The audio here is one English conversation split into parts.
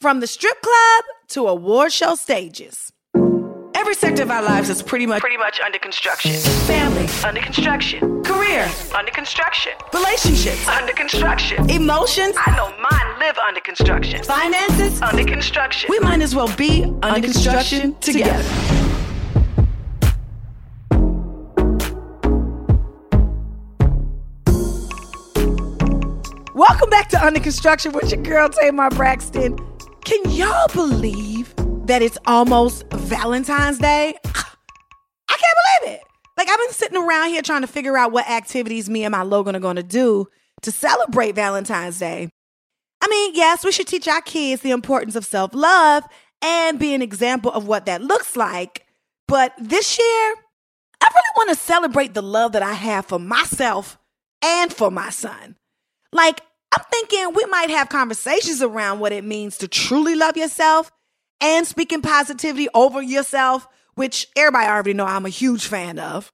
From the strip club to award show stages. Every sector of our lives is pretty much pretty much under construction. family, Under construction. career, Under construction. relationships, Under construction. emotions, I know mine live under construction. finances. Under construction. We might as well be under construction together. Welcome back to Under Construction with your girl Tamar Braxton. Can y'all believe that it's almost Valentine's Day? I can't believe it. Like I've been sitting around here trying to figure out what activities me and my Logan are going to do to celebrate Valentine's Day. I mean, yes, we should teach our kids the importance of self love and be an example of what that looks like. But this year, I really want to celebrate the love that I have for myself and for my son. Like, I'm thinking we might have conversations around what it means to truly love yourself and speaking positivity over yourself, which everybody already know I'm a huge fan of.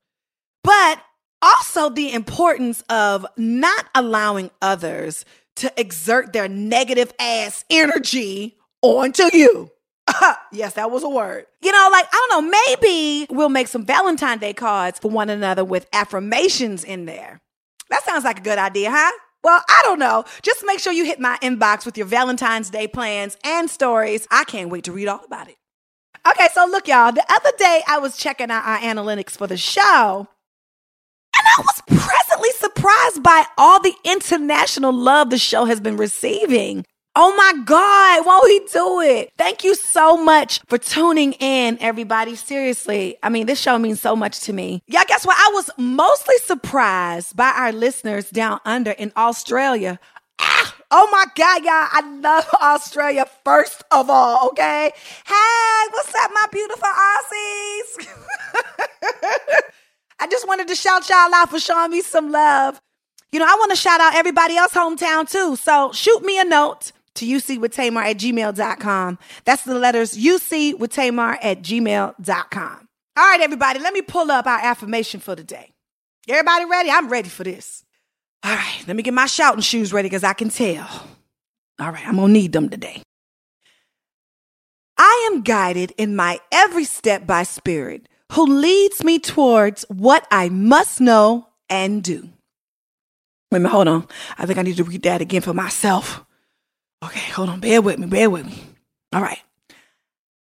But also the importance of not allowing others to exert their negative ass energy onto you. yes, that was a word. You know, like, I don't know, maybe we'll make some Valentine Day cards for one another with affirmations in there. That sounds like a good idea, huh? Well, I don't know. Just make sure you hit my inbox with your Valentine's Day plans and stories. I can't wait to read all about it. Okay, so look, y'all. The other day I was checking out our analytics for the show, and I was presently surprised by all the international love the show has been receiving. Oh my God, won't he do it? Thank you so much for tuning in, everybody. Seriously, I mean, this show means so much to me. Yeah, guess what? I was mostly surprised by our listeners down under in Australia. Ah, oh my God, y'all. I love Australia first of all, okay? Hey, what's up, my beautiful Aussies? I just wanted to shout y'all out for showing me some love. You know, I want to shout out everybody else hometown too. So shoot me a note to UC with Tamar at gmail.com. That's the letters UC with Tamar at gmail.com. All right, everybody, let me pull up our affirmation for the day. Everybody ready? I'm ready for this. All right, let me get my shouting shoes ready because I can tell. All right, I'm going to need them today. I am guided in my every step by Spirit, who leads me towards what I must know and do. Wait a minute, hold on. I think I need to read that again for myself. Okay, hold on. Bear with me. Bear with me. All right.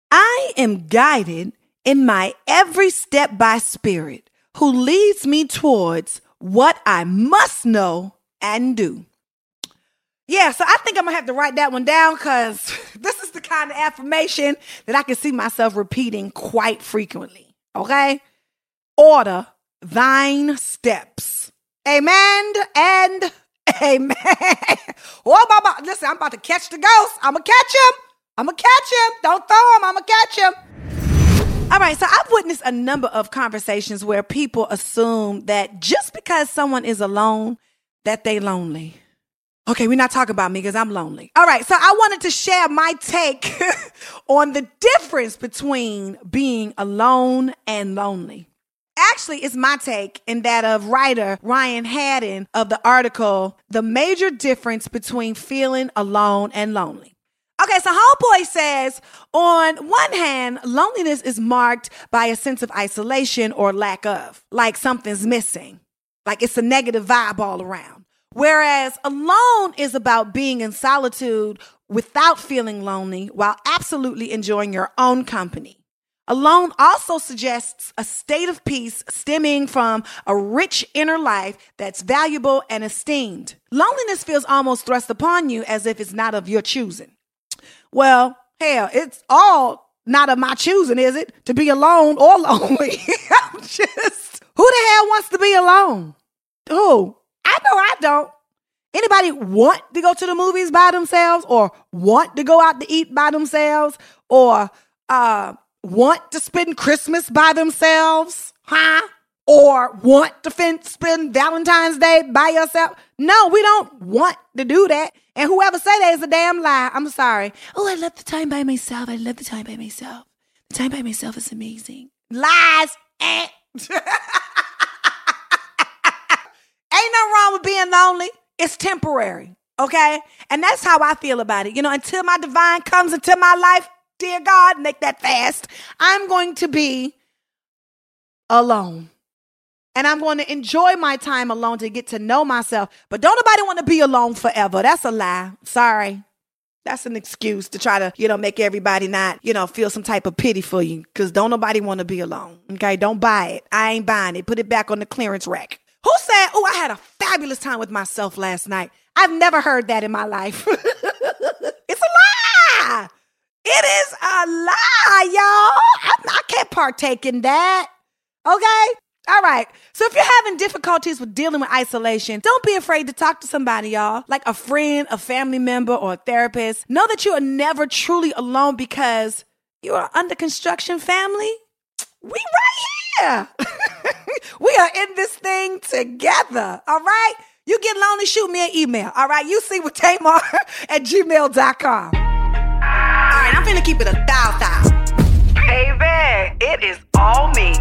I am guided in my every step by Spirit, who leads me towards what I must know and do. Yeah, so I think I'm gonna have to write that one down because this is the kind of affirmation that I can see myself repeating quite frequently. Okay? Order thine steps. Amen and amen. Oh, mama, listen, I'm about to catch the ghost. I'm gonna catch him. I'm gonna catch him. Don't throw him. I'm gonna catch him. All right, so I've witnessed a number of conversations where people assume that just because someone is alone, that they lonely. Okay, we're not talking about me because I'm lonely. All right, so I wanted to share my take on the difference between being alone and lonely. Actually, it's my take and that of writer Ryan Haddon of the article, The Major Difference Between Feeling Alone and Lonely. Okay, so Homeboy says on one hand, loneliness is marked by a sense of isolation or lack of, like something's missing, like it's a negative vibe all around. Whereas alone is about being in solitude without feeling lonely while absolutely enjoying your own company. Alone also suggests a state of peace stemming from a rich inner life that's valuable and esteemed. Loneliness feels almost thrust upon you as if it's not of your choosing. Well, hell, it's all not of my choosing, is it? To be alone or lonely. I'm just, who the hell wants to be alone? Who? I know I don't. Anybody want to go to the movies by themselves or want to go out to eat by themselves or uh, want to spend Christmas by themselves? Huh? Or want to fin- spend Valentine's Day by yourself? No, we don't want to do that. And whoever say that is a damn lie. I'm sorry. Oh, I love the time by myself. I love the time by myself. The time by myself is amazing. Lies. Eh. Ain't nothing wrong with being lonely. It's temporary. Okay? And that's how I feel about it. You know, until my divine comes into my life, dear God, make that fast. I'm going to be alone. And I'm going to enjoy my time alone to get to know myself. But don't nobody want to be alone forever. That's a lie. Sorry. That's an excuse to try to, you know, make everybody not, you know, feel some type of pity for you. Cause don't nobody want to be alone. Okay. Don't buy it. I ain't buying it. Put it back on the clearance rack. Who said, Oh, I had a fabulous time with myself last night? I've never heard that in my life. It is a lie, y'all. I, I can't partake in that. Okay? All right. So if you're having difficulties with dealing with isolation, don't be afraid to talk to somebody, y'all, like a friend, a family member, or a therapist. Know that you are never truly alone because you are under construction family. We right here. we are in this thing together. All right. You get lonely, shoot me an email. All right. You see with Tamar at gmail.com. All right. I'm finna keep it a thou thou. Baby, it is all me.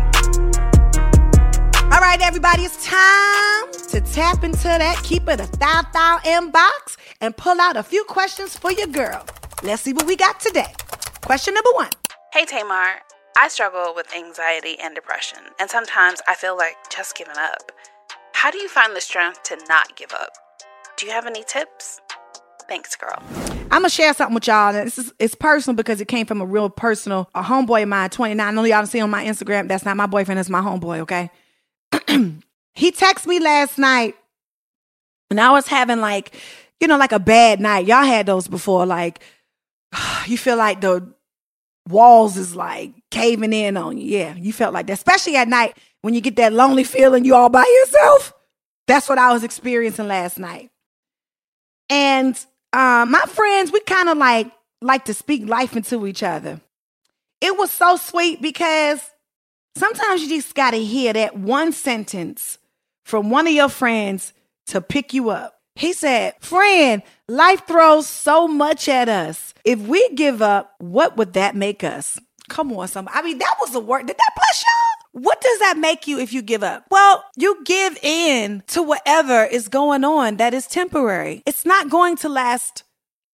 All right, everybody, it's time to tap into that keep it a thou thou inbox and pull out a few questions for your girl. Let's see what we got today. Question number one. Hey Tamar, I struggle with anxiety and depression, and sometimes I feel like just giving up. How do you find the strength to not give up? Do you have any tips? Thanks, girl. I'm gonna share something with y'all. And This is it's personal because it came from a real personal a homeboy of mine, 29. I know y'all see on my Instagram. That's not my boyfriend, that's my homeboy, okay? he texted me last night and I was having like, you know, like a bad night. Y'all had those before, like you feel like the walls is like caving in on you. Yeah, you felt like that, especially at night when you get that lonely feeling you all by yourself. That's what I was experiencing last night. And um, my friends, we kind of like like to speak life into each other. It was so sweet because sometimes you just got to hear that one sentence from one of your friends to pick you up. He said, Friend, life throws so much at us. If we give up, what would that make us? Come on, somebody. I mean, that was a word. Did that bless y'all? What does that make you if you give up? Well, you give in to whatever is going on that is temporary. It's not going to last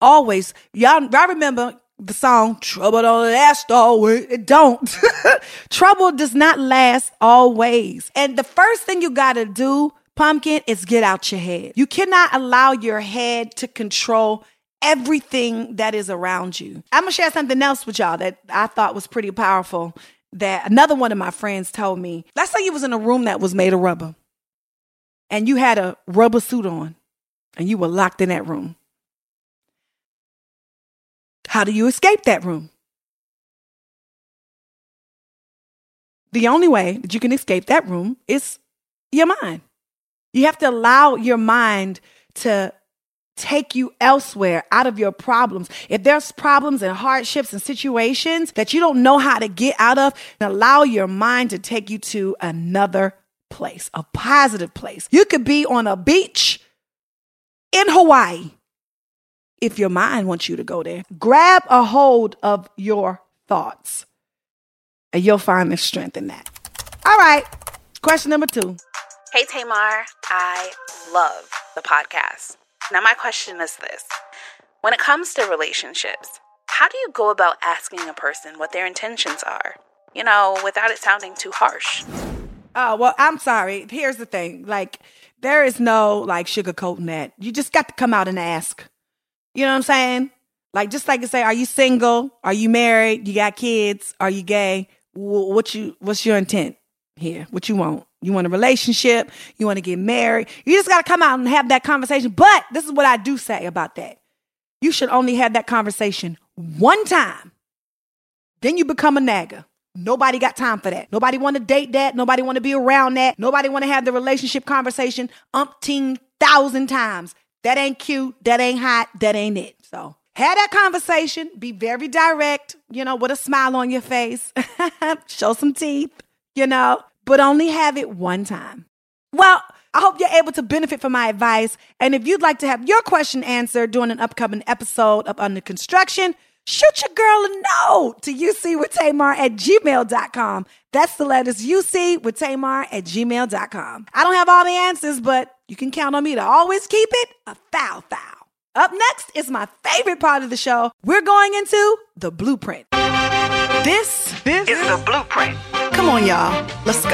always. Y'all, y'all remember the song Trouble Don't Last Always. It don't. Trouble does not last always. And the first thing you got to do, pumpkin, is get out your head. You cannot allow your head to control everything that is around you. I'm to share something else with y'all that I thought was pretty powerful that another one of my friends told me. Let's say you was in a room that was made of rubber and you had a rubber suit on and you were locked in that room. How do you escape that room? The only way that you can escape that room is your mind. You have to allow your mind to take you elsewhere out of your problems. If there's problems and hardships and situations that you don't know how to get out of, allow your mind to take you to another place, a positive place. You could be on a beach in Hawaii if your mind wants you to go there. Grab a hold of your thoughts and you'll find the strength in that. All right. Question number two. Hey Tamar, I love the podcast. Now, my question is this When it comes to relationships, how do you go about asking a person what their intentions are? You know, without it sounding too harsh. Oh, well, I'm sorry. Here's the thing. Like, there is no like sugarcoating that. You just got to come out and ask. You know what I'm saying? Like, just like you say, are you single? Are you married? You got kids? Are you gay? What you, what's your intent here? What you want? You want a relationship? You want to get married? You just got to come out and have that conversation. But this is what I do say about that. You should only have that conversation one time. Then you become a nagger. Nobody got time for that. Nobody want to date that. Nobody want to be around that. Nobody want to have the relationship conversation umpteen thousand times. That ain't cute. That ain't hot. That ain't it. So have that conversation. Be very direct, you know, with a smile on your face. Show some teeth, you know but only have it one time. Well, I hope you're able to benefit from my advice. And if you'd like to have your question answered during an upcoming episode of Under Construction, shoot your girl a note to UC with Tamar at gmail.com. That's the letters UC with Tamar at gmail.com. I don't have all the answers, but you can count on me to always keep it a thou thou. Up next is my favorite part of the show. We're going into the blueprint. This, this Is the blueprint. Come on, y'all. Let's go.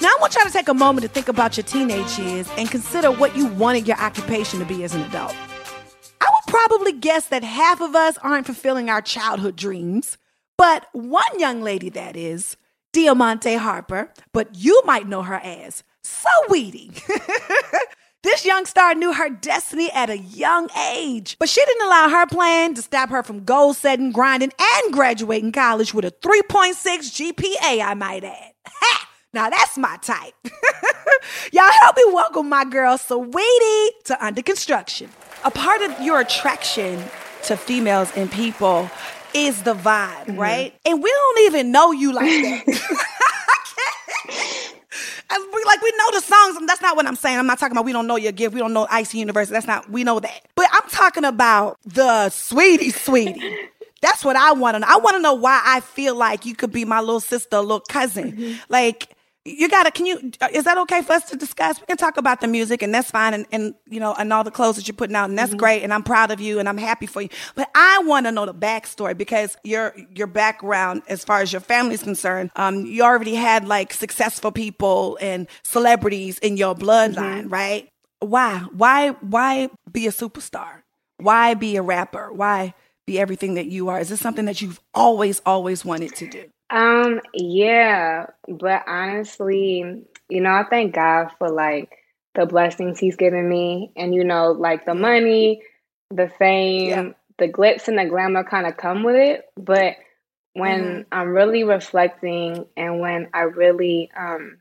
Now, I want y'all to take a moment to think about your teenage years and consider what you wanted your occupation to be as an adult. I would probably guess that half of us aren't fulfilling our childhood dreams, but one young lady that is, Diamonté Harper, but you might know her as Saweetie. This young star knew her destiny at a young age, but she didn't allow her plan to stop her from goal setting, grinding, and graduating college with a 3.6 GPA, I might add. Ha! Now that's my type. Y'all help me welcome my girl Saweetie to Under Construction. A part of your attraction to females and people is the vibe, mm-hmm. right? And we don't even know you like that. And we like we know the songs, that's not what I'm saying. I'm not talking about we don't know your gift, we don't know Icy University. That's not we know that. But I'm talking about the sweetie, sweetie. That's what I want to know. I want to know why I feel like you could be my little sister, little cousin. Mm-hmm. Like you gotta. Can you? Uh, is that okay for us to discuss? We can talk about the music, and that's fine, and, and you know, and all the clothes that you're putting out, and that's mm-hmm. great, and I'm proud of you, and I'm happy for you. But I want to know the backstory because your your background, as far as your family's concerned, um, you already had like successful people and celebrities in your bloodline, mm-hmm. right? Why? Why? Why be a superstar? Why be a rapper? Why be everything that you are? Is this something that you've always, always wanted to do? Um, yeah, but honestly, you know, I thank God for like the blessings He's given me, and you know, like the money, the fame, Yeah. the glitz and the glamour kind of come with it. But when Mhm. I'm really reflecting and when I really um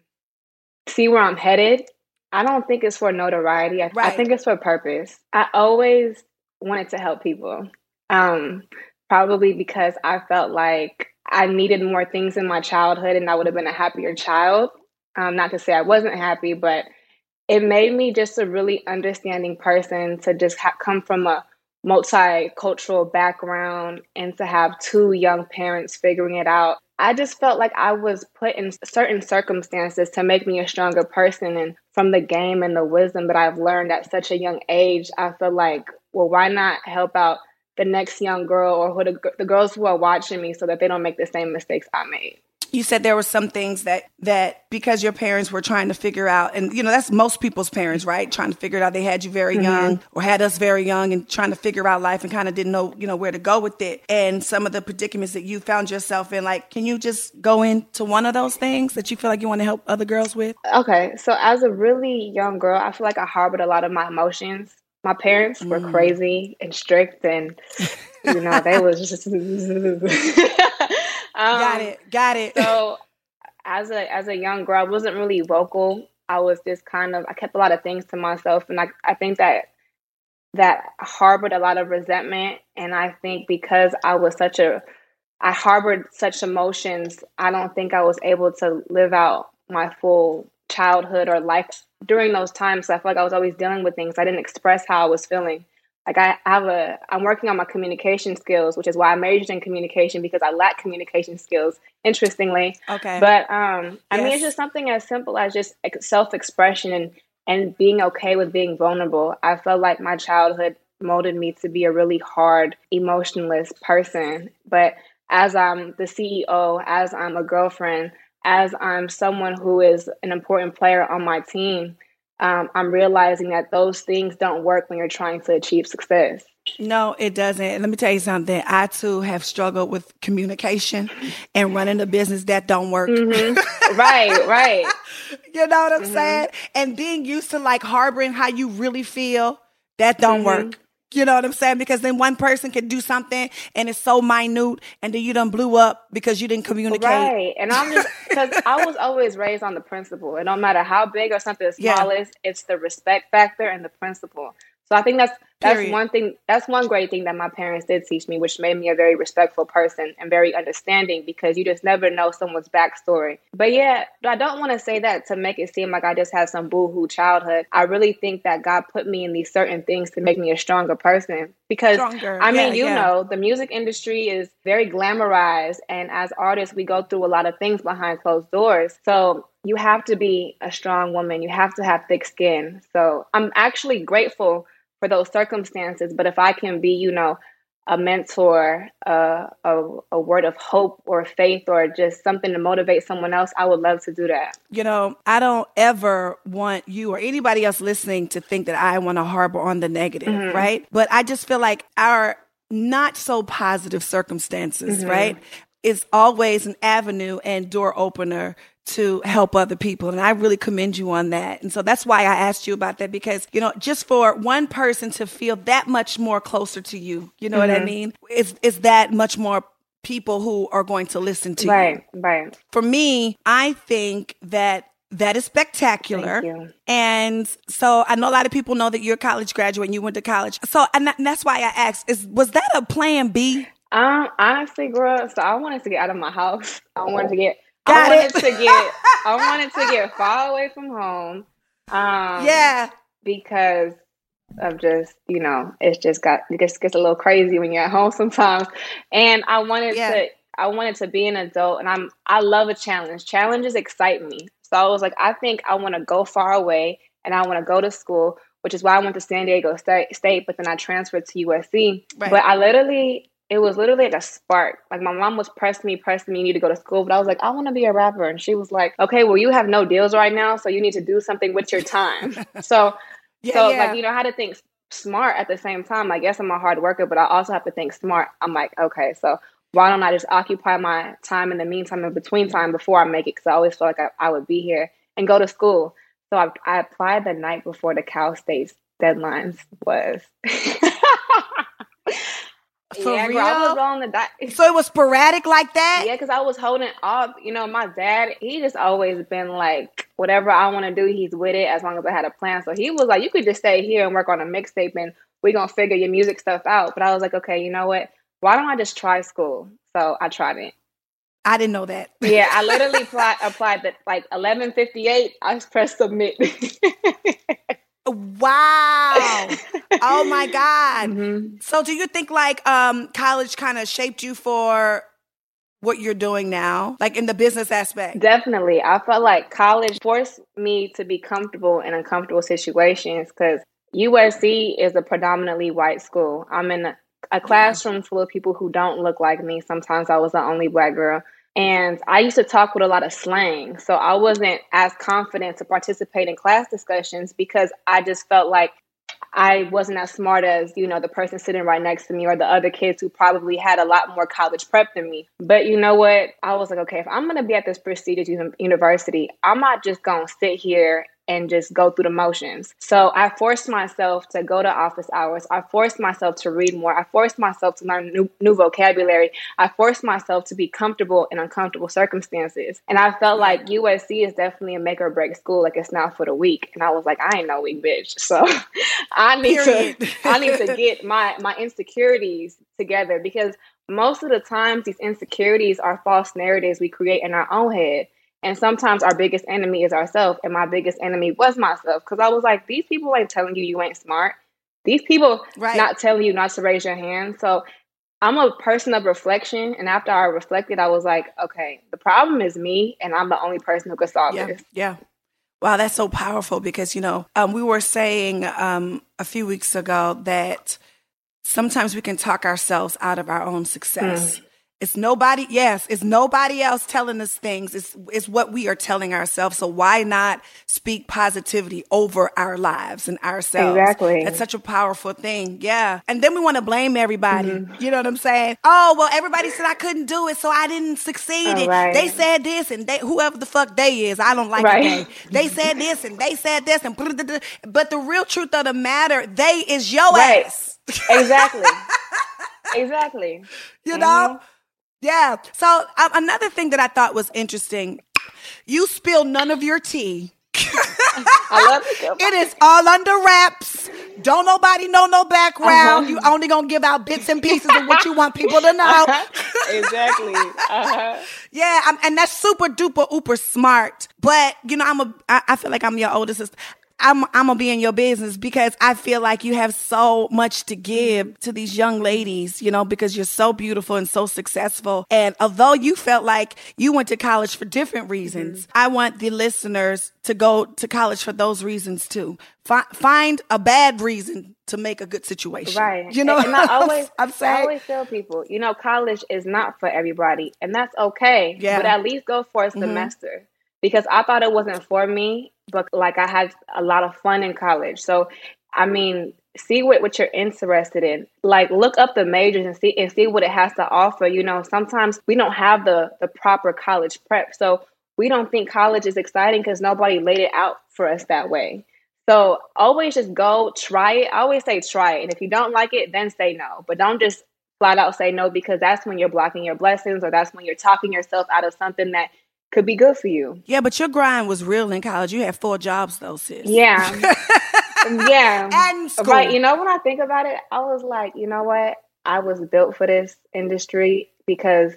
see where I'm headed, I don't think it's for notoriety. I, I think it's for purpose. I always wanted to help people. Um, probably because I felt like I needed more things in my childhood and I would have been a happier child. Um, not to say I wasn't happy, but it made me just a really understanding person to just ha- come from a multicultural background and to have two young parents figuring it out. I just felt like I was put in certain circumstances to make me a stronger person. And from the game and the wisdom that I've learned at such a young age, I feel like, well, why not help out the next young girl or who the, the girls who are watching me so that they don't make the same mistakes I made? you said there were some things that that because your parents were trying to figure out and you know that's most people's parents right? Trying to figure it out. They had you very mm-hmm. young or had us very young and trying to figure out life and kind of didn't know you know where to go with it. And some of the predicaments that you found yourself in like can you just go into one of those things that you feel like you want to help other girls with? Okay, so as a really young girl, I feel like I harbored a lot of my emotions. My parents were crazy and strict, and you know they was just. got Um, it got it so as a as a young girl, I wasn't really vocal. I was just kind of I kept a lot of things to myself, and I I think that that harbored a lot of resentment. And I think because I was such a I harbored such emotions, I don't think I was able to live out my full childhood or life during those times. I feel like I was always dealing with things. I didn't express how I was feeling. Like I have a, I'm working on my communication skills, which is why I majored in communication because I lack communication skills. Interestingly, okay but um, I mean, it's just something as simple as just self expression and and being okay with being vulnerable. I felt like my childhood molded me to be a really hard, emotionless person. But as I'm the CEO, as I'm a girlfriend, as I'm someone who is an important player on my team, um, I'm realizing that those things don't work when you're trying to achieve success. No, it doesn't. Let me tell you something. I too have struggled with communication and running a business that don't work. Mm-hmm. right, right. You know what I'm mm-hmm. saying? And being used to like harboring how you really feel, that don't mm-hmm. work. You know what I'm saying? Because then one person can do something and it's so minute and then you done blew up because you didn't communicate. Right. And I'm just because I was always raised on the principle. It don't matter how big or something as Yeah. small is, it's the respect factor and the principle. So I think that's that's Period. one thing that's one great thing that my parents did teach me, which made me a very respectful person and very understanding because you just never know someone's backstory. But yeah, I don't want to say that to make it seem like I just had some boohoo childhood. I really think that God put me in these certain things to make me a stronger person. Because Stronger. I mean, Yeah, you yeah. know, the music industry is very glamorized and as artists we go through a lot of things behind closed doors so you have to be a strong woman. You have to have thick skin. So I'm actually grateful for those circumstances. But if I can be, you know, a mentor, uh, a, a word of hope or faith or just something to motivate someone else, I would love to do that. You know, I don't ever want you or anybody else listening to think that I want to harbor on the negative, mm-hmm. right? But I just feel like our not so positive circumstances, mm-hmm. right? Is always an avenue and door opener to help other people. And I really commend you on that. And so that's why I asked you about that because, you know, just for one person to feel that much more closer to you, you know mm-hmm. what I mm-hmm. mean? Is is that much more people who are going to listen to right, you. Right, right. For me, I think that that is spectacular. And so I know a lot of people know that you're a college graduate and you went to college. So and, that, and that's why I asked is was that a plan B? Um, honestly, girl, so I wanted to get out of my house. I wanted to get Got I wanted it. to get I wanted to get far away from home. Um, yeah, because of just you know it's just got it just gets a little crazy when you're at home sometimes. And I wanted yeah. to I wanted to be an adult, and I'm I love a challenge. Challenges excite me. So I was like, I think I want to go far away, and I want to go to school, which is why I went to San Diego State. But then I transferred to USC. Right. But I literally it was literally like a spark. Like my mom was pressing me, pressing me, you need to go to school. But I was like, I want to be a rapper. And she was like, okay, well, you have no deals right now. So you need to do something with your time. so, yeah, so yeah. like, you know, how to think smart at the same time. I guess I'm a hard worker, but I also have to think smart. I'm like, okay, so why don't I just occupy my time in the meantime, in between time before I make it? Because I always felt like I, I, would be here and go to school. So I, I applied the night before the Cal State deadlines was. For yeah, real? Girl, I was on the So it was sporadic like that? Yeah, because I was holding off. You know, my dad, he just always been like, whatever I want to do, he's with it as long as I had a plan. So he was like, you could just stay here and work on a mixtape and we're going to figure your music stuff out. But I was like, okay, you know what? Why don't I just try school? So I tried it. I didn't know that. yeah, I literally applied, applied that like 1158. I pressed submit. Wow. oh my God. Mm-hmm. So do you think like um college kind of shaped you for what you're doing now, like in the business aspect? Definitely. I felt like college forced me to be comfortable in uncomfortable situations because USC is a predominantly white school. I'm in a, a classroom full of people who don't look like me. Sometimes I was the only black girl. And I used to talk with a lot of slang. So I wasn't as confident to participate in class discussions because I just felt like I wasn't as smart as, you know, the person sitting right next to me or the other kids who probably had a lot more college prep than me. But you know what? I was like, okay, if I'm going to be at this prestigious university, I'm not just going to sit here and just go through the motions. So I forced myself to go to office hours. I forced myself to read more. I forced myself to learn new, new vocabulary. I forced myself to be comfortable in uncomfortable circumstances. And I felt like USC is definitely a make or break school. Like it's not for the weak. And I was like, I ain't no weak bitch. So I need Period. to I need to get my my insecurities together because most of the times these insecurities are false narratives we create in our own head. And sometimes our biggest enemy is ourselves. And my biggest enemy was myself because I was like, these people ain't telling you you ain't smart. These people right. not telling you not to raise your hand. So I'm a person of reflection. And after I reflected, I was like, okay, the problem is me, and I'm the only person who can solve yeah, this. Yeah. Wow, that's so powerful because, you know, um, we were saying um, a few weeks ago that sometimes we can talk ourselves out of our own success. Mm. It's nobody, yes, it's nobody else telling us things. It's, it's what we are telling ourselves. So why not speak positivity over our lives and ourselves? Exactly. That's such a powerful thing. Yeah. And then we want to blame everybody. Mm-hmm. You know what I'm saying? Oh, well, everybody said I couldn't do it, so I didn't succeed. Oh, right. They said this and they, whoever the fuck they is, I don't like right. They. they said this and they said this and but the real truth of the matter, they is your right. ass. Exactly. exactly. You know? Mm-hmm. Yeah. So um, another thing that I thought was interesting, you spill none of your tea. I love it. It is all under wraps. Don't nobody know no background. Uh-huh. You only gonna give out bits and pieces of what you want people to know. Uh-huh. Exactly. Uh-huh. yeah, I'm, and that's super duper uber smart. But you know, I'm a. I, I feel like I'm your older sister. I'm I'm gonna be in your business because I feel like you have so much to give to these young ladies, you know, because you're so beautiful and so successful. And although you felt like you went to college for different reasons, mm-hmm. I want the listeners to go to college for those reasons too. F- find a bad reason to make a good situation. Right. You know, and I always, I'm saying, I always tell people, you know, college is not for everybody, and that's okay. Yeah. But at least go for a mm-hmm. semester. Mm-hmm because I thought it wasn't for me, but like I had a lot of fun in college. So, I mean, see what, what you're interested in. Like look up the majors and see and see what it has to offer. You know, sometimes we don't have the the proper college prep. So we don't think college is exciting because nobody laid it out for us that way. So always just go try it. I always say try it. And if you don't like it, then say no. But don't just flat out say no because that's when you're blocking your blessings or that's when you're talking yourself out of something that could be good for you. Yeah, but your grind was real in college. You had four jobs though, sis. Yeah. yeah. And school. Right. You know, when I think about it, I was like, you know what? I was built for this industry because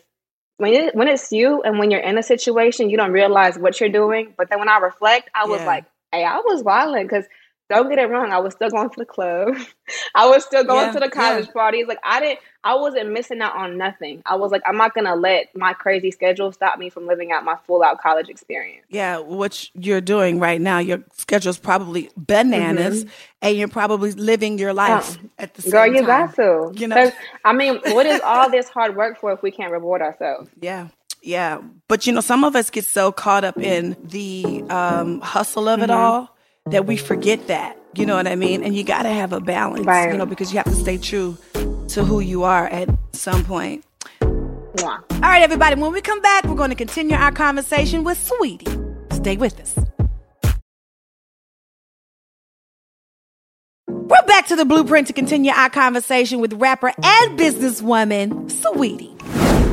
when it, when it's you and when you're in a situation, you don't realize what you're doing. But then when I reflect, I was yeah. like, hey, I was violent because don't get it wrong. I was still going to the club. I was still going yeah, to the college yeah. parties. Like I didn't I wasn't missing out on nothing. I was like, I'm not gonna let my crazy schedule stop me from living out my full out college experience. Yeah, what you're doing right now, your schedule's probably bananas mm-hmm. and you're probably living your life oh, at the same Girl, you time. got to. You know I mean, what is all this hard work for if we can't reward ourselves? Yeah. Yeah. But you know, some of us get so caught up in the um, hustle of it mm-hmm. all that we forget that. You know what I mean? And you got to have a balance, right. you know, because you have to stay true to who you are at some point. Yeah. All right, everybody, when we come back, we're going to continue our conversation with Saweetie. Stay with us. We're back to the blueprint to continue our conversation with rapper and businesswoman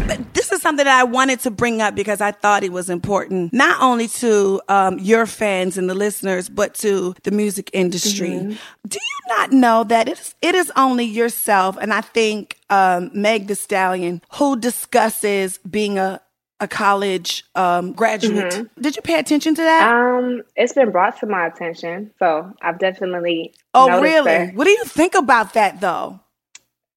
Saweetie this is something that I wanted to bring up because I thought it was important, not only to um, your fans and the listeners, but to the music industry. Mm-hmm. Do you not know that it is, it is only yourself, and I think um, Meg Thee Stallion, who discusses being a a college um, graduate. Mm-hmm. Did you pay attention to that? Um, it's been brought to my attention, so I've definitely. Oh, really? That. What do you think about that, though?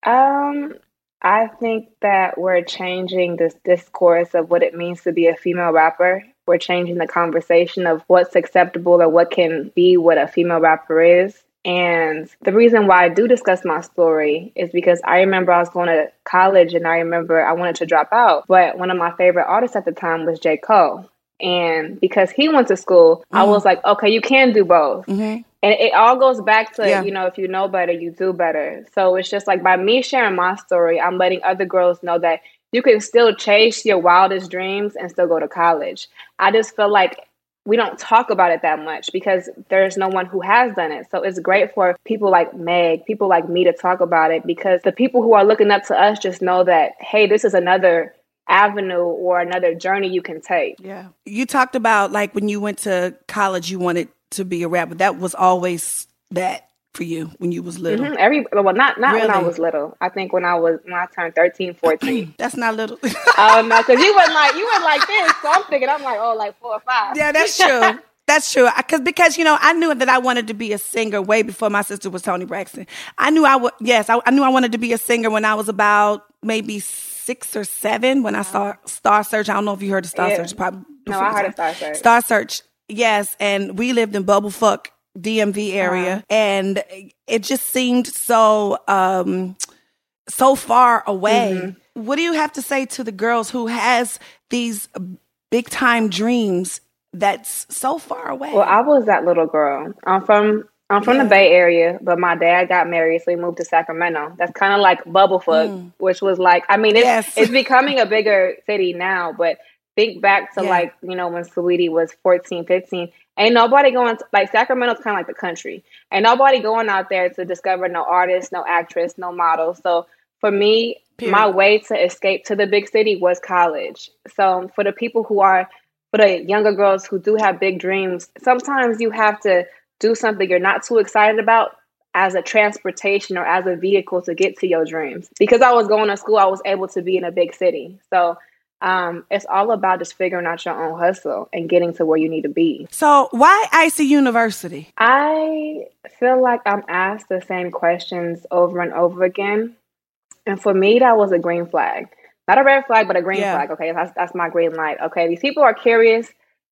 Um, I think that we're changing this discourse of what it means to be a female rapper. We're changing the conversation of what's acceptable or what can be what a female rapper is. And the reason why I do discuss my story is because I remember I was going to college and I remember I wanted to drop out. But one of my favorite artists at the time was J. Cole. And because he went to school, mm. I was like, okay, you can do both. Mm-hmm. And it all goes back to, yeah. you know, if you know better, you do better. So it's just like by me sharing my story, I'm letting other girls know that you can still chase your wildest dreams and still go to college. I just feel like we don't talk about it that much because there's no one who has done it. So it's great for people like Meg, people like me to talk about it because the people who are looking up to us just know that, hey, this is another avenue or another journey you can take. Yeah. You talked about like when you went to college, you wanted to be a rapper. That was always that for you when you was little. Mm-hmm. Every well, not not really? when I was little. I think when I was when I turned 13, 14. that's not little. oh no, because you went like you went like this. So I'm thinking I'm like oh like four or five. Yeah, that's true. That's true. Because because you know I knew that I wanted to be a singer way before my sister was Toni Braxton. I knew I would. Yes, I, I knew I wanted to be a singer when I was about maybe six or seven when I saw Star Search. I don't know if you heard of Star yeah. Search. Probably. No, I heard of Star Search. Star Search Yes, and we lived in bubblefuck DMV area, and it just seemed so um so far away. Mm-hmm. What do you have to say to the girls who has these big time dreams that's so far away? Well, I was that little girl. I'm from I'm from yeah. the Bay Area, but my dad got married, so we moved to Sacramento. That's kind of like Bubblefuck, mm. which was like, I mean, it's, yes. it's becoming a bigger city now, but think back to yeah. like, you know, when Saweetie was 14, 15. Ain't nobody going to, like Sacramento's kind of like the country. Ain't nobody going out there to discover no artist, no actress, no model. So for me, Period. my way to escape to the big city was college. So for the people who are, for the younger girls who do have big dreams, sometimes you have to do something you're not too excited about as a transportation or as a vehicle to get to your dreams. Because I was going to school, I was able to be in a big city. So um, it's all about just figuring out your own hustle and getting to where you need to be. So, why Icy University? I feel like I'm asked the same questions over and over again. And for me, that was a green flag. Not a red flag, but a green Yeah. flag. Okay, that's, that's my green light. Okay, these people are curious.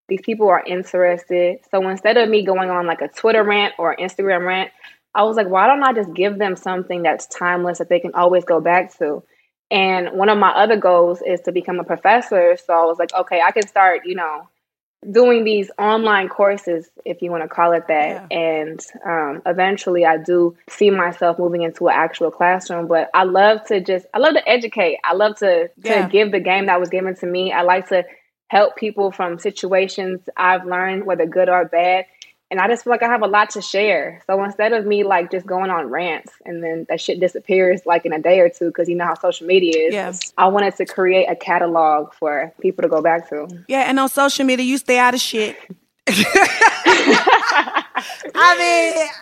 These people are interested. So instead of me going on like a Twitter rant or Instagram rant, I was like, why don't I just give them something that's timeless that they can always go back to? And one of my other goals is to become a professor. So I was like, okay, I can start, you know, doing these online courses, if you want to call it that. And um, eventually I do see myself moving into an actual classroom. But I love to just, I love to educate. I love to, to Yeah. give the game that was given to me. I like to help people from situations I've learned, whether good or bad. And I just feel like I have a lot to share. So instead of me like just going on rants and then that shit disappears like in a day or two, because you know how social media is, Yeah. I wanted to create a catalog for people to go back to. Yeah, and on social media, you stay out of shit. I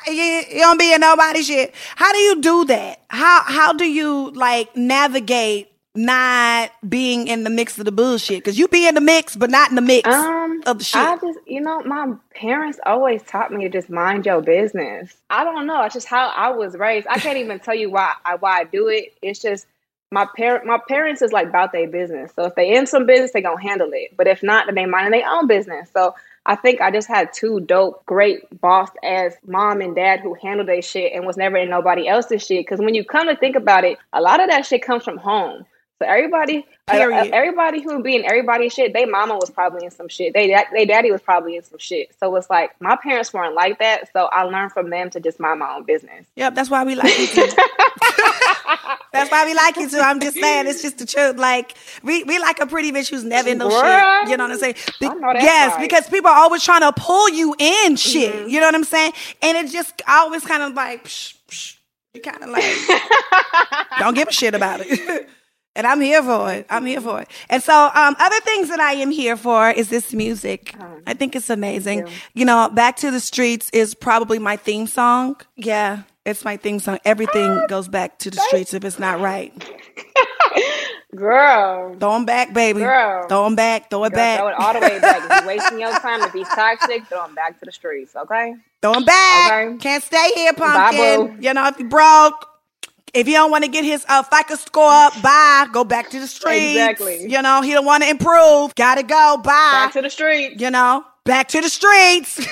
mean, you, you don't be in nobody's shit. How do you do that? How how do you like navigate not being in the mix of the bullshit? Because you be in the mix, but not in the mix Um, of the shit. I just, you know, my parents always taught me to just mind your business. I don't know. It's just how I was raised. I can't even tell you why I why I do it. It's just my parent. My parents is like about their business. So if they in some business, they gonna handle it. But if not, then they mind their own business. So I think I just had two dope, great boss ass mom and dad who handled their shit and was never in nobody else's shit. Because when you come to think about it, a lot of that shit comes from home. So everybody, uh, everybody who be in everybody's shit, they mama was probably in some shit. They they daddy was probably in some shit. So it's like my parents weren't like that. So I learned from them to just mind my own business. Yep, that's why we like you too. that's why we like you too. I'm just saying, it's just the truth. Like we, we like a pretty bitch who's never in no shit. You know what I'm saying? Be- I know that's yes, right. because people are always trying to pull you in shit. Mm-hmm. You know what I'm saying? And it just always kind of like, psh, psh, you kind of like don't give a shit about it. And I'm here for it. I'm here for it. And so, um, other things that I am here for is this music. I think it's amazing. You know, Back to the Streets is probably my theme song. Yeah, it's my theme song. Everything goes back to the streets if it's not right. Girl, Throw them back, baby. Girl. Throw them back. Throw it Girl, back. throw it all the way back. If you're wasting your time, if he's toxic, throw him back to the streets, okay? Throw them back. Okay. Can't stay here, Bye, pumpkin. boo. You know, if you broke, if you don't want to get his uh, FICO score up, bye. Go back to the streets. Exactly. You know, he don't want to improve. Gotta go. Bye. Back to the streets. you know, back to the streets.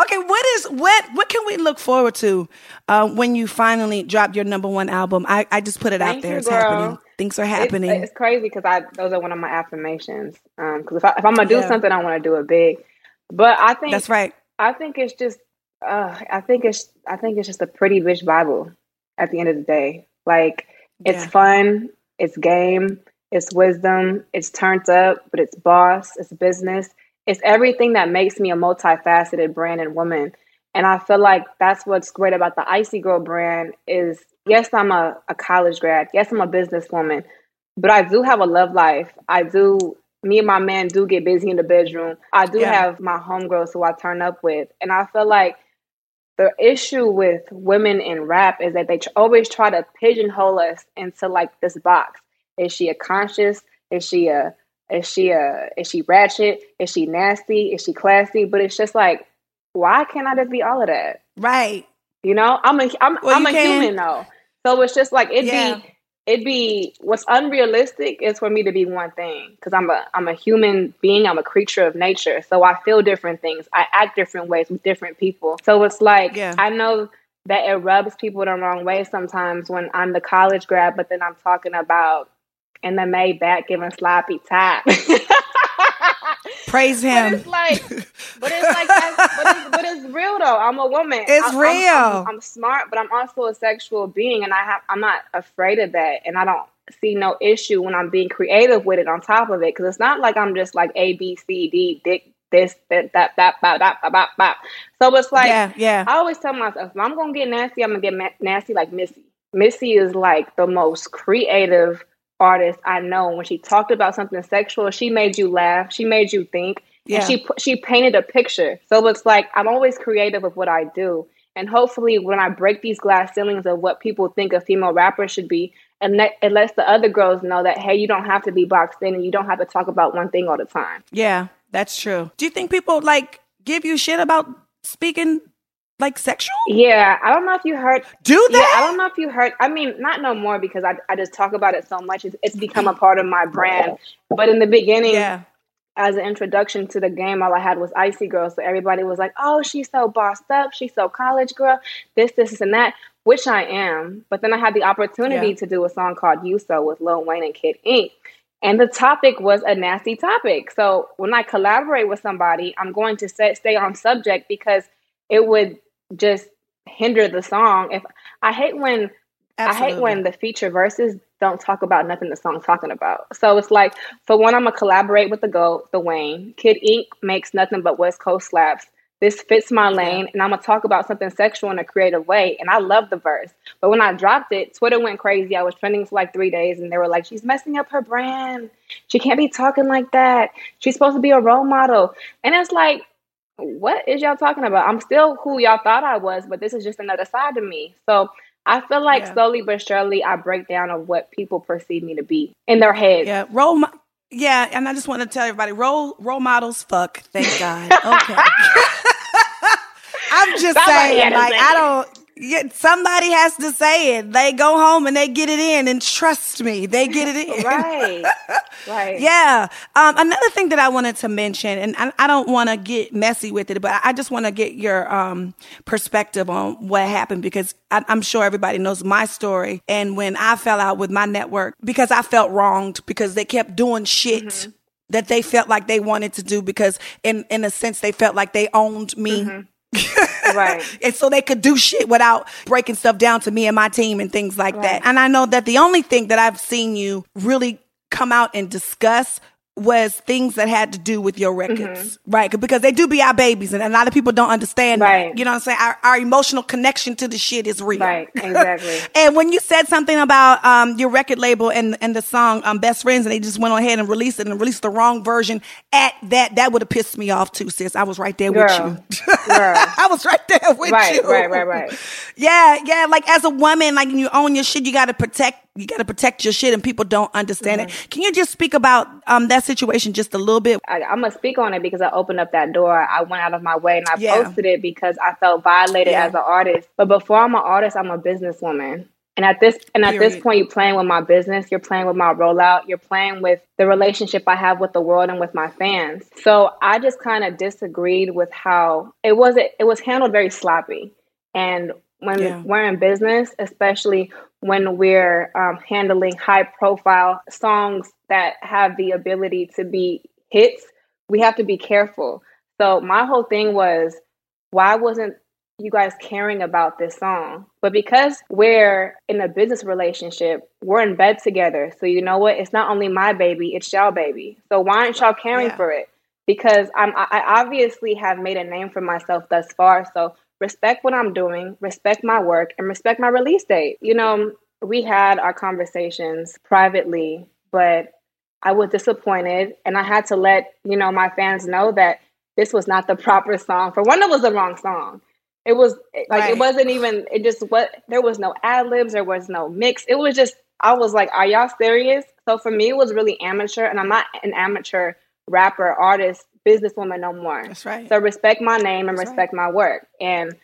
okay, what is what what can we look forward to uh, when you finally drop your number one album? I, I just put it out there. you, it's girl. happening. Things are happening. It's, it's crazy because I those are one of my affirmations. Um, because if, I, if I'm gonna do Yeah. something, I want to do it big. But I think That's right. I think it's just. Uh, I think it's. I think it's just a pretty bitch Bible. At the end of the day, like it's Yeah. fun, it's game, it's wisdom, it's turned up, but it's boss, it's business, it's everything that makes me a multifaceted brand and woman. And I feel like that's what's great about the Icy Girl brand is yes, I'm a, a college grad, yes, I'm a businesswoman, but I do have a love life. I do me and my man do get busy in the bedroom. I do Yeah. have my homegirls who I turn up with. And I feel like the issue with women in rap is that they tr- always try to pigeonhole us into like this box. Is she a conscious? Is she a is she a is she ratchet? Is she nasty? Is she classy? But it's just like, why can't I just be all of that? Right. You know, I'm a I'm, Well, I'm a can- human though. So it's just like it'd Yeah. be it'd be what's unrealistic is for me to be one thing because I'm a I'm a human being. I'm a creature of nature, so I feel different things. I act different ways with different people. So it's like Yeah. I know that it rubs people the wrong way sometimes when I'm the college grad, but then I'm talking about in the Maybach giving sloppy top. Praise him. But it's like, but it's like, but it's, but, it's, real though. I'm a woman. It's I, real. I'm, I'm, I'm, smart, but I'm also a sexual being, and I have I'm not afraid of that, and I don't see no issue when I'm being creative with it. On top of it, because it's not like I'm just like A B C D dick this, that, that, that, bop, that that bop, bop. So it's like, yeah, yeah. I always tell myself, if I'm going to get nasty, I'm going to get ma- nasty like Missy. Missy is like the most creative artist I know. When she talked about something sexual, she made you laugh, she made you think, Yeah. and she she painted a picture. So it's like I'm always creative with what I do, And hopefully, when I break these glass ceilings of what people think a female rapper should be, and let, it lets the other girls know that, hey, you don't have to be boxed in and you don't have to talk about one thing all the time. Yeah, that's true. Do you think people like give you shit about speaking like sexual? Yeah, I don't know if you heard. Do that? Yeah, I don't know if you heard. I mean, not no more because I, I just talk about it so much. It's, it's become a part of my brand. But in the beginning, Yeah. as an introduction to the game, all I had was Icy Girl. So everybody was like, oh, she's so bossed up. She's so college girl. This, this, this, and that, which I am. But then I had the opportunity Yeah. to do a song called You So with Lil Wayne and Kid Ink. And the topic was a nasty topic. So when I collaborate with somebody, I'm going to stay on subject because it would just hinder the song. If I hate when I hate when the feature verses don't talk about nothing the song's talking about. So it's like, for one, I'm gonna collaborate with the GOAT, the Wayne. Kid Ink makes nothing but West Coast slaps. This fits my lane, and I'm gonna talk about something sexual in a creative way. And I love the verse. But when I dropped it, Twitter went crazy. I was trending for like three days, and they were like, She's messing up her brand. She can't be talking like that. She's supposed to be a role model. And it's like, what is y'all talking about? I'm still who y'all thought I was, but this is just another side of me. So I feel like Yeah. slowly but surely I break down of what people perceive me to be in their heads. Yeah, role. Mo- yeah, and I just want to tell everybody, role role models. Fuck, thank God. Okay. I'm just Somebody saying, like I don't. Yeah, somebody has to say it. They go home and they get it in, and trust me, they get it in. Right. right. Yeah. Um, another thing that I wanted to mention, and I, I don't want to get messy with it, but I just want to get your um, perspective on what happened because I, I'm sure everybody knows my story. And when I fell out with my network because I felt wronged because they kept doing shit. That they felt like they wanted to do because, in in a sense, they felt like they owned me, Right. and so they could do shit without breaking stuff down to me and my team and things like that. And I know that the only thing that I've seen you really come out and discuss was things that had to do with your records, right? Because they do be our babies, and a lot of people don't understand. that. Right. You know what I'm saying? Our, our emotional connection to the shit is real. Right. Exactly. And when you said something about um, your record label and and the song um, "Best Friends," and they just went on ahead and released it and released the wrong version, at that that would have pissed me off too, sis. I was right there with you. Girl. I was right there with Right, you. Right, right, right, right. Yeah, yeah. Like as a woman, like you own your shit, you got to protect. You got to protect your shit, and people don't understand Mm-hmm. it. Can you just speak about um that situation just a little bit? I, I'm gonna speak on it because I opened up that door. I went out of my way and I Yeah. posted it because I felt violated Yeah. as an artist. But before I'm an artist, I'm a businesswoman. And at this and at this point, you're playing with my business. You're playing with my rollout. You're playing with the relationship I have with the world and with my fans. So I just kind of disagreed with how it wasn't It was handled very sloppy. And when Yeah. we're in business, especially when we're um, handling high profile songs that have the ability to be hits, we have to be careful. So my whole thing was, why wasn't you guys caring about this song? But because we're in a business relationship, we're in bed together. So you know what? It's not only my baby, it's y'all baby. So why aren't y'all caring Yeah. for it? Because I'm I I obviously have made a name for myself thus far. So respect what I'm doing, respect my work, and respect my release date. You know, we had our conversations privately, but I was disappointed and I had to let, you know, my fans know that this was not the proper song. For one, it was the wrong song. It was like Right. it wasn't even it just what there was no ad libs, there was no mix. It was just I was like, Are y'all serious? So for me it was really amateur and I'm not an amateur rapper, artist, businesswoman no more. That's right. So respect my name and That's respect my work. And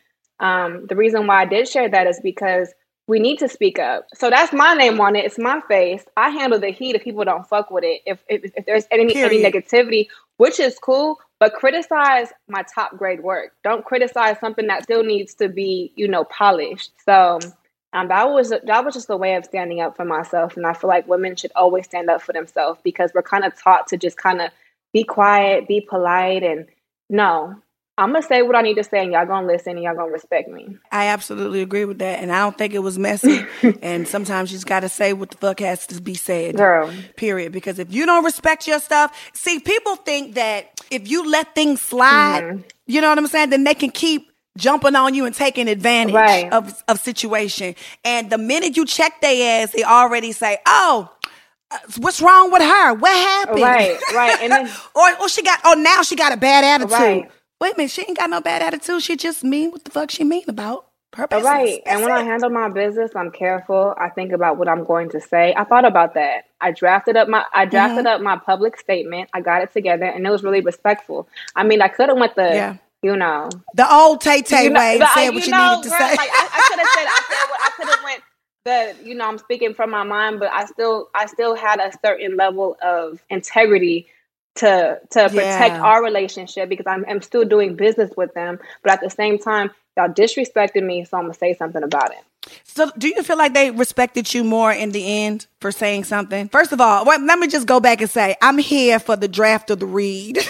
um, the reason why I did share that is because we need to speak up. So that's my name on it. It's my face. I handle the heat if people don't fuck with it. If if, if there's any any negativity, which is cool, but criticize my top grade work. Don't criticize something that still needs to be, you know, polished. So um, that was that was just a way of standing up for myself, and I feel like women should always stand up for themselves because we're kind of taught to just kind of be quiet, be polite, and no, I'm gonna say what I need to say, and y'all gonna listen, and y'all gonna respect me. I absolutely agree with that, and I don't think it was messy. and sometimes you just got to say what the fuck has to be said. Girl. Period. Because if you don't respect your stuff, see, people think that if you let things slide, Mm-hmm. you know what I'm saying, then they can keep jumping on you and taking advantage Right. of of situation. And the minute you check their ass, they already say, "Oh." Uh, What's wrong with her? What happened? Right, right, and then or, or she got. Oh, now she got a bad attitude. Right. wait a minute, she ain't got no bad attitude. She just mean what the fuck she mean about her business. Right. That's and when it. I handle my business, I'm careful. I think about what I'm going to say. I thought about that. I drafted up my I drafted Mm-hmm. up my public statement. I got it together and it was really respectful. I mean, I could have went the Yeah. you know, the old Tay Tay way and said uh, what you know, needed to girl, say. Like I, I could have said said I could have went the you know, I'm speaking from my mind, but I still I still had a certain level of integrity to to protect Yeah. our relationship because I'm I'm still doing business with them, but at the same time, y'all disrespected me, so I'm gonna say something about it. So, do you feel like they respected you more in the end for saying something? First of all, well, let me just go back and say I'm here for the draft of the read.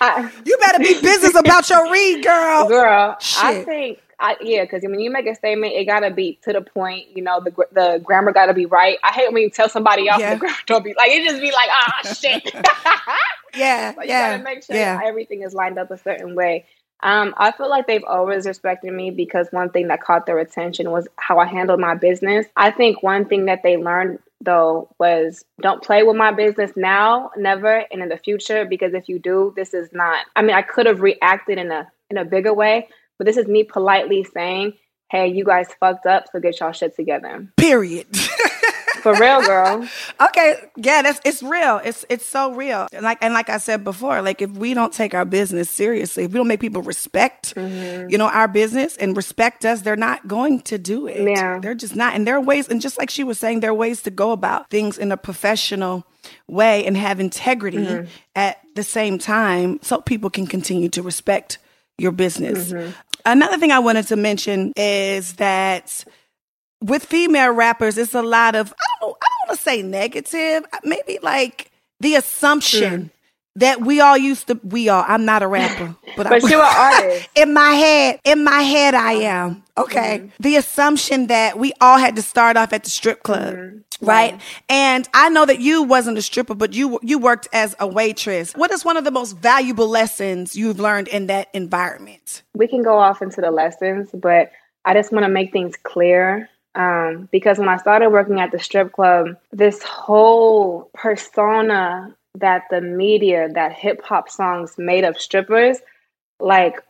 I, you better be business about your read, girl. Girl, I think I yeah, because when you make a statement, it gotta be to the point. You know, the the grammar gotta be right. I hate when you tell somebody else Yeah. the grammar don't be like it. Just be like ah shit. Yeah, But you yeah, gotta make sure yeah. everything is lined up a certain way. Um, I feel like they've always respected me because one thing that caught their attention was how I handled my business. I think one thing that they learned though was don't play with my business now, never, and in the future because if you do, this is not. I mean, I could have reacted in a in a bigger way, but this is me politely saying, "Hey, you guys fucked up, so get y'all shit together." Period. For real, girl. okay, yeah, that's it's real. It's it's so real. And like and like I said before, like if we don't take our business seriously, if we don't make people respect, Mm-hmm. you know, our business and respect us, they're not going to do it. Yeah. They're just not. And there are ways, and just like she was saying, there are ways to go about things in a professional way and have integrity Mm-hmm. at the same time so people can continue to respect your business. Mm-hmm. Another thing I wanted to mention is that with female rappers, it's a lot of I don't I don't want to say negative, uh, maybe like the assumption that we all used to we all I'm not a rapper, but, But I, you're an artist. in my head, in my head I uh-huh. am. Okay. Mm-hmm. The assumption that we all had to start off at the strip club. Mm-hmm. Right. And I know that you wasn't a stripper, but you you worked as a waitress. What is one of the most valuable lessons you've learned in that environment? we can go off into the lessons, but I just want to make things clear. Um, because when I started working at the strip club, this whole persona that the media, that hip hop songs made of strippers, like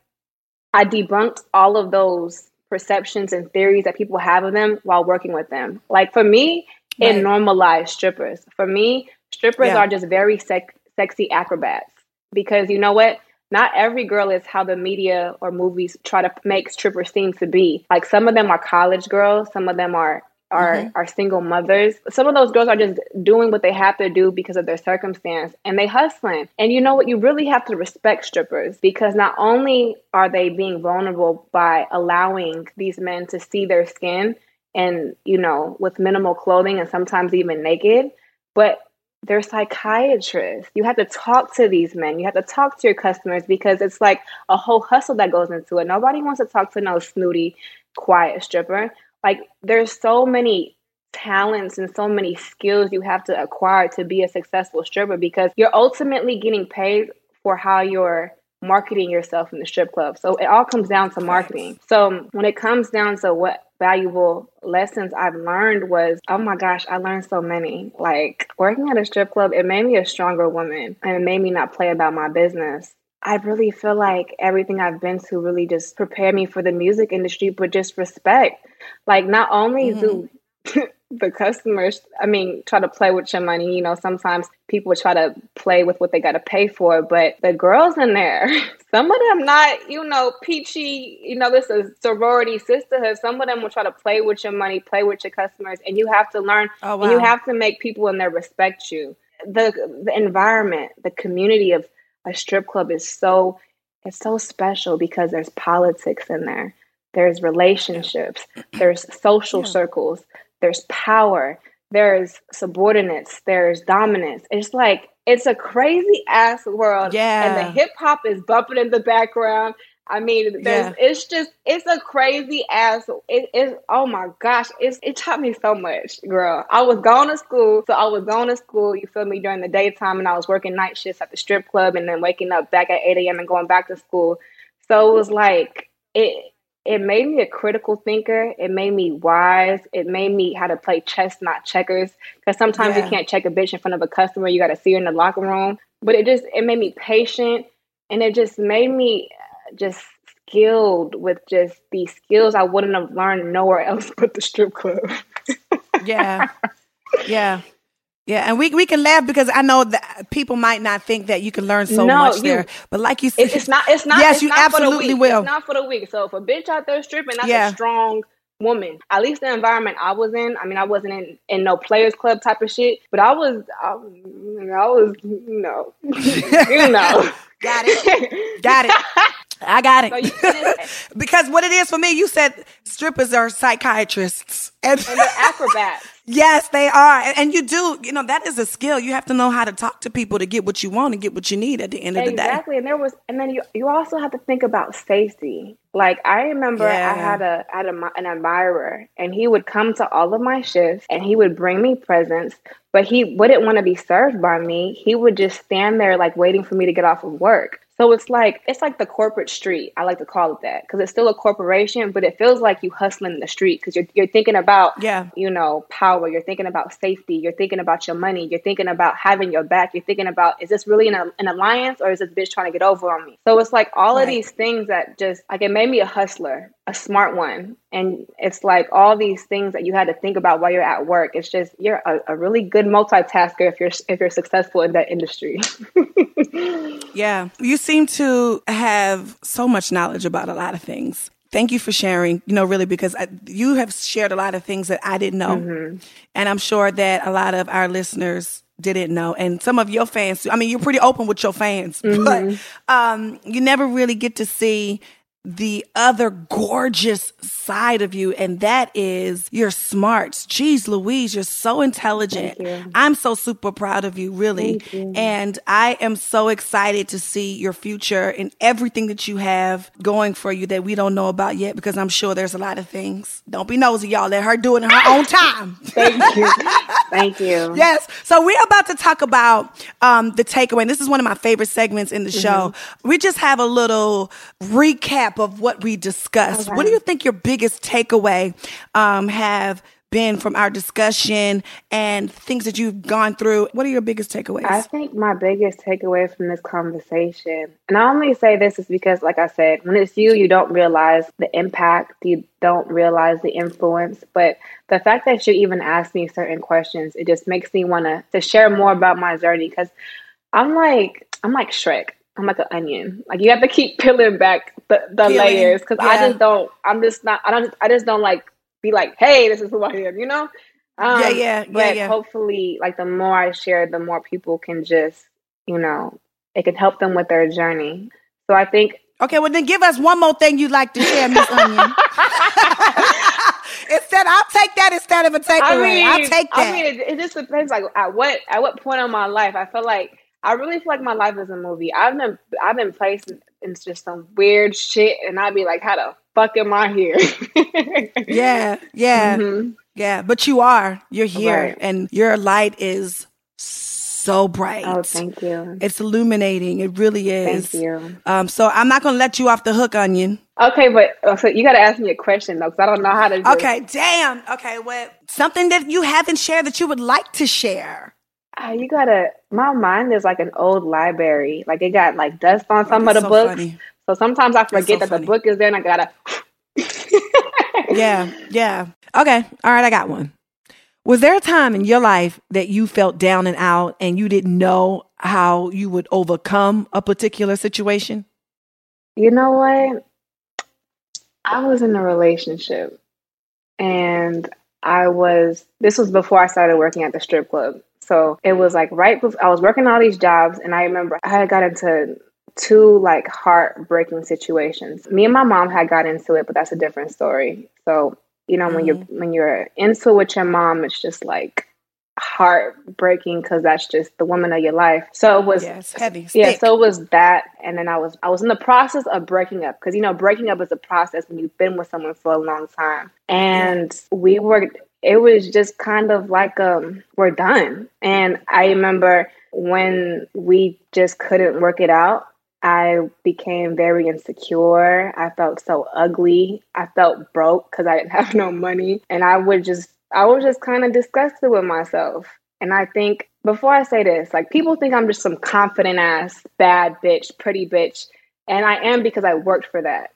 I debunked all of those perceptions and theories that people have of them while working with them. Like for me, Right. it normalized strippers. For me, strippers Yeah. are just very sec- sexy acrobats because you know what? Not every girl is how the media or movies try to make strippers seem to be. Like some of them are college girls, some of them are are mm-hmm. are single mothers. Some of those girls are just doing what they have to do because of their circumstance and they hustling. And you know what? You really have to respect strippers because not only are they being vulnerable by allowing these men to see their skin and you know with minimal clothing and sometimes even naked, but they're psychiatrists. You have to talk to these men. You have to talk to your customers because it's like a whole hustle that goes into it. Nobody wants to talk to no snooty, quiet stripper. Like there's so many talents and so many skills you have to acquire to be a successful stripper because you're ultimately getting paid for how you're marketing yourself in the strip club. So it all comes down to marketing. So when it comes down to what valuable lessons I've learned was, oh my gosh, I learned so many. Like working at a strip club, it made me a stronger woman and it made me not play about my business. I really feel like everything I've been to really just prepared me for the music industry, but just respect. Like not only do mm-hmm. the customers, I mean, try to play with your money. You know, sometimes people try to play with what they got to pay for, but the girls in there, some of them not, you know, peachy, you know, this is sorority sisterhood. Some of them will try to play with your money, play with your customers, and you have to learn, Oh, and you have to make people in there respect you. The the environment, the community of a strip club is so it's so special because there's politics in there. There's relationships, there's social Yeah. circles, there's power, there's subordinates, there's dominance. It's like it's a crazy ass world. Yeah. And the hip hop is bumping in the background. I mean, there's Yeah. it's just it's a crazy ass. It is oh my gosh, it's it taught me so much, girl. I was going to school, so I was going to school. You feel me during the daytime, and I was working night shifts at the strip club, and then waking up back at eight a.m. and going back to school. So it was like it. It made me a critical thinker. It made me wise. It made me how to play chess, not checkers. Because sometimes Yeah. you can't check a bitch in front of a customer. You got to see her in the locker room. But it just it made me patient and it just made me uh, just skilled with just these skills I wouldn't have learned nowhere else but the strip club. yeah. Yeah. Yeah, and we we can laugh because I know that people might not think that you can learn so No, much you- there. But like you said, It's, it's not. It's not. Yes, it's you not absolutely will. It's not for the weak. So if a bitch out there stripping, that's Yeah. a strong woman. At least the environment I was in. I mean, I wasn't in in no players club type of shit, but I was. I, I was. no, you know. Got it. Got it. I got So it. finish- because what it is for me, you said strippers are psychiatrists. And and they're acrobats. yes, they are. And, and you do, you know, that is a skill. You have to know how to talk to people to get what you want and get what you need at the end of the day. Exactly, and there was, and then you you also have to think about safety. Like I remember, Yeah. I had a I had a, an admirer, and he would come to all of my shifts, and he would bring me presents, but he wouldn't want to be served by me. He would just stand there like waiting for me to get off of work. So it's like it's like the corporate street. I like to call it that because it's still a corporation, but it feels like you hustling in the street because you're you're thinking about Yeah. you know, power. You're thinking about safety. You're thinking about your money. You're thinking about having your back. You're thinking about is this really an, an alliance or is this bitch trying to get over on me? So it's like all Right. of these things that just like it made me a hustler, a smart one, and it's like all these things that you had to think about while you're at work. It's just you're a, a really good multitasker if you're if you're successful in that industry. Yeah. You seem to have so much knowledge about a lot of things. Thank you for sharing, you know, really, because I, you have shared a lot of things that I didn't know. And I'm sure that a lot of our listeners didn't know. And some of your fans, too. I mean, you're pretty open with your fans, but um, you never really get to see the other gorgeous side of you, and that is your smarts. Jeez Louise, you're so intelligent. You. I'm so super proud of you, really. You. And I am so excited to see your future and everything that you have going for you that we don't know about yet because I'm sure there's a lot of things. Don't be nosy, y'all. Let her do it in her own time. Thank you. Thank you. Yes. So we're about to talk about um, the takeaway. And this is one of my favorite segments in the show. We just have a little recap of what we discussed. What do you think your biggest takeaway um, have been from our discussion and things that you've gone through? What are your biggest takeaways? I think my biggest takeaway from this conversation, and I only say this is because, like I said, when it's you, you don't realize the impact, you don't realize the influence. But the fact that you even asked me certain questions, it just makes me want to to share more about my journey because I'm like I'm like Shrek. I'm like an onion. Like you have to keep peeling back the, the Peeling, layers because I just don't. I'm just not. I don't. I just don't like be like, hey, this is who I am. You know. Um, Yeah, yeah, yeah, But yeah. hopefully, like the more I share, the more people can just, you know, it can help them with their journey. So I think okay, well then give us one more thing you'd like to share, Miss Onion. instead, I'll take that instead of a takeaway. I mean, I'll take that. I mean, it, it just depends. Like at what at what point in my life, I feel like I really feel like my life is a movie. I've been I've been placed in just some weird shit, and I'd be like, how the fuck am I here? yeah, yeah. Mhm. Yeah, but you are. You're here, Right. and your light is so bright. Oh, thank you. It's illuminating. It really is. Thank you. Um, so I'm not gonna let you off the hook, Onion. Okay, but uh, so you got to ask me a question though, because I don't know how to. Just, Okay, damn. Okay, well, something that you haven't shared that you would like to share. Uh, you gotta. My mind is like an old library. Like it got like dust on some of the so books. funny. So sometimes I forget so that funny. the book is there, and I gotta. Yeah, yeah. Okay, all right. I got one. Was there a time in your life that you felt down and out, and you didn't know how you would overcome a particular situation? You know what? I was in a relationship and I was, this was before I started working at the strip club. So it was like right before I was working all these jobs and I remember I had got into two like heartbreaking situations. Me and my mom had got into it, but that's a different story. So, you know, when you're mm-hmm. when you're into it with your mom, it's just like heartbreaking because that's just the woman of your life. So it was Yeah, heavy. yeah, thick. so it was that, and then I was I was in the process of breaking up because you know breaking up is a process when you've been with someone for a long time, and we were. It was just kind of like um we're done, and I remember when we just couldn't work it out. I became very insecure. I felt so ugly. I felt broke because I didn't have no money, and I would just I was just kind of disgusted with myself. And I think before I say this, like people think I'm just some confident ass, bad bitch, pretty bitch. And I am because I worked for that.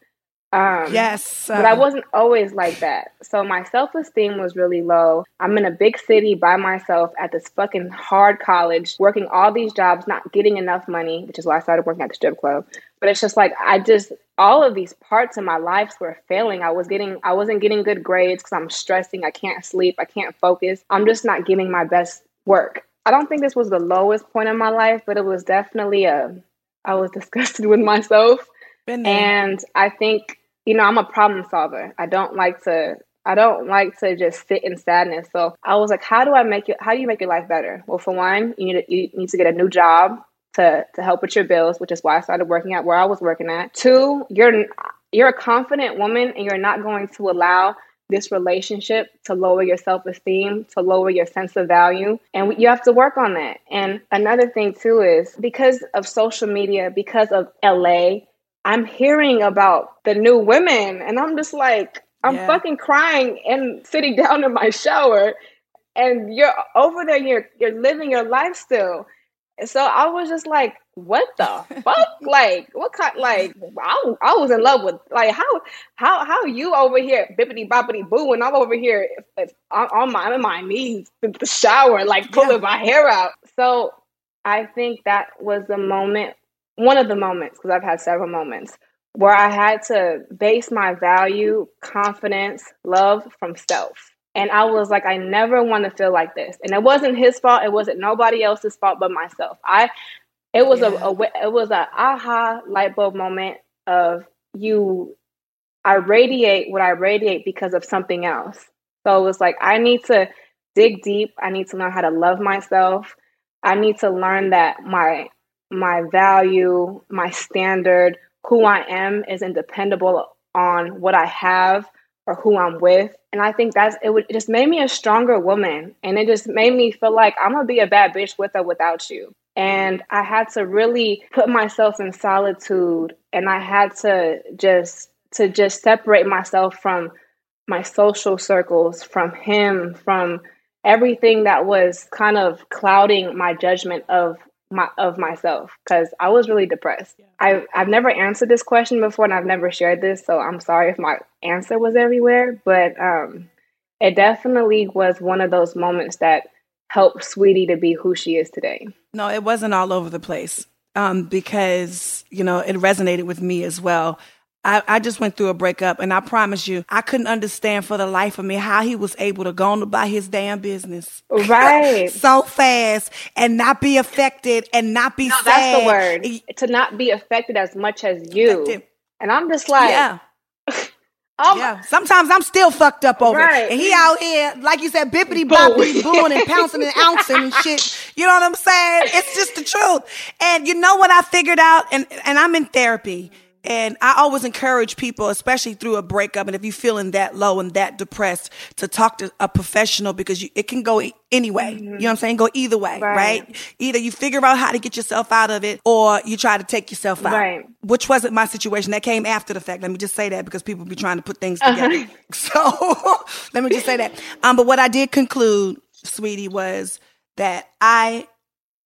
Um, yes. Uh, but I wasn't always like that. So my self esteem was really low. I'm in a big city by myself at this fucking hard college, working all these jobs, not getting enough money, which is why I started working at the strip club. But it's just like I just all of these parts of my life were failing. I was getting I wasn't getting good grades because I'm stressing. I can't sleep. I can't focus. I'm just not giving my best work. I don't think this was the lowest point in my life, but it was definitely a I was disgusted with myself. And I think, you know, I'm a problem solver. I don't like to I don't like to just sit in sadness. So I was like, how do I make it how do you make your life better? Well, for one, you need to, you need to get a new job to to help with your bills, which is why I started working at where I was working at. Two, you're you're a confident woman and you're not going to allow this relationship to lower your self esteem, to lower your sense of value. And you have to work on that. And another thing, too, is because of social media, because of LA, I'm hearing about the new women. And I'm just like, I'm yeah. fucking crying and sitting down in my shower. And you're over there, you're, you're living your life still. And So I was just like, what the fuck? like, what kind? Like, I, I was in love with like how how how you over here bippity boppity boo, and I'm over here if, if, on, on my on my knees in the shower, like pulling yeah. my hair out. So I think that was the moment, one of the moments, because I've had several moments where I had to base my value, confidence, love from self. And I was like, I never want to feel like this. And it wasn't his fault. It wasn't nobody else's fault but myself. I, it was yeah. a, a, it was a aha light bulb moment of you. I radiate what I radiate because of something else. So it was like I need to dig deep. I need to learn how to love myself. I need to learn that my my value, my standard, who I am isn't dependable on what I have or who I'm with. And I think that's it would it just made me a stronger woman. And it just made me feel like I'm gonna be a bad bitch with or without you. And I had to really put myself in solitude and I had to just to just separate myself from my social circles, from him, from everything that was kind of clouding my judgment of my of myself because I was really depressed. Yeah. I I've never answered this question before and I've never shared this, so I'm sorry if my answer was everywhere, but um it definitely was one of those moments that helped Saweetie to be who she is today. No, it wasn't all over the place. Um, because, you know, it resonated with me as well. I, I, just went through a breakup and I promise you, I couldn't understand for the life of me how he was able to go on about his damn business. Right. so fast and not be affected and not be no, sad. That's the word. To not be affected as much as you. Affected. And I'm just like, yeah. Oh yeah. Sometimes I'm still fucked up over right. it. And he out here, like you said, bippity boppity booing and pouncing and ouncing and shit. You know what I'm saying? It's just the truth. And you know what I figured out? And and I'm in therapy. And I always encourage people, especially through a breakup, and if you're feeling that low and that depressed, to talk to a professional because you, it can go anyway. Mm-hmm. You know what I'm saying? Go either way, right. right. Either you figure out how to get yourself out of it or you try to take yourself out. Right. Which wasn't my situation. That came after the fact. Let me just say that because people be trying to put things together. Uh-huh. So let me just say that. Um, but what I did conclude, sweetie, was that I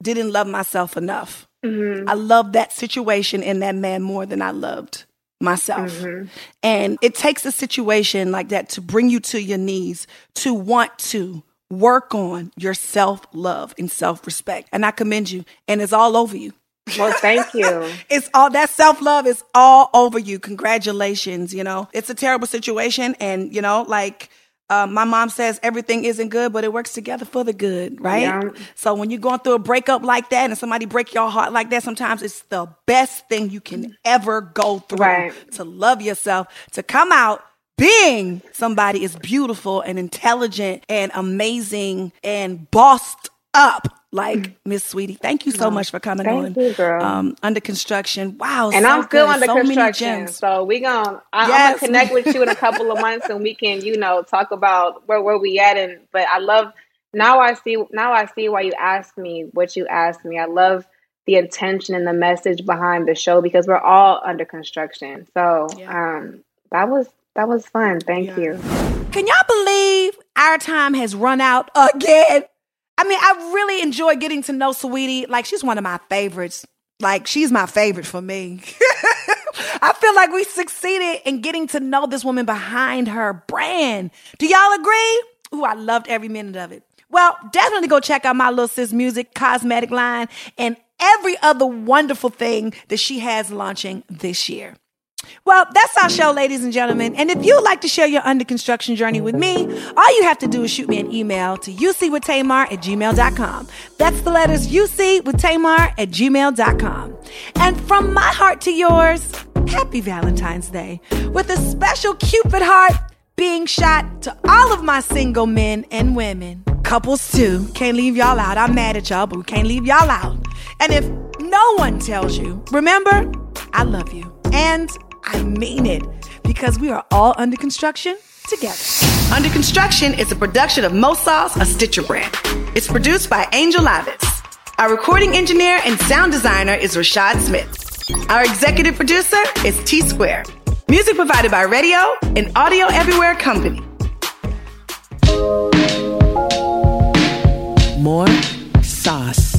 didn't love myself enough Mm-hmm. I loved that situation and that man more than I loved myself. Mm-hmm. And it takes a situation like that to bring you to your knees to want to work on your self love and self respect. And I commend you. And it's all over you. Well, thank you. it's all that self love is all over you. Congratulations. You know, it's a terrible situation. And, you know, like, um, my mom says everything isn't good, but it works together for the good, right? Yeah. So when you're going through a breakup like that and somebody break your heart like that, sometimes it's the best thing you can ever go through right. to love yourself, to come out being somebody is beautiful and intelligent and amazing and bossed up like mm. Miss Saweetie. Thank you so much for coming Thank on. You, girl. Um, under construction. Wow. And so I'm still good. under so construction. So we gonna I, yes. I'm gonna connect with you in a couple of months and we can, you know, talk about where where we at and but I love now I see now I see why you asked me what you asked me. I love the intention and the message behind the show because we're all under construction. So yeah. um that was that was fun. Thank yeah. you. Can y'all believe our time has run out again? I mean, I really enjoy getting to know Saweetie. Like, she's one of my favorites. Like, she's my favorite for me. I feel like we succeeded in getting to know this woman behind her brand. Do y'all agree? Ooh, I loved every minute of it. Well, definitely go check out my little sis music cosmetic line and every other wonderful thing that she has launching this year. Well, that's our show, ladies and gentlemen. And if you'd like to share your under construction journey with me, all you have to do is shoot me an email to ucwithtamar at gmail.com. That's the letters UC with Tamar at gmail.com. And from my heart to yours, happy Valentine's Day with a special Cupid heart being shot to all of my single men and women. Couples too. Can't leave y'all out. I'm mad at y'all, but we can't leave y'all out. And if no one tells you, remember, I love you. And I mean it because we are all under construction together. Under Construction is a production of Mo Sauce, a Stitcher brand. It's produced by Angel Lavitz. Our recording engineer and sound designer is Rashad Smith. Our executive producer is T Square. Music provided by Radio and Audio Everywhere Company. More sauce.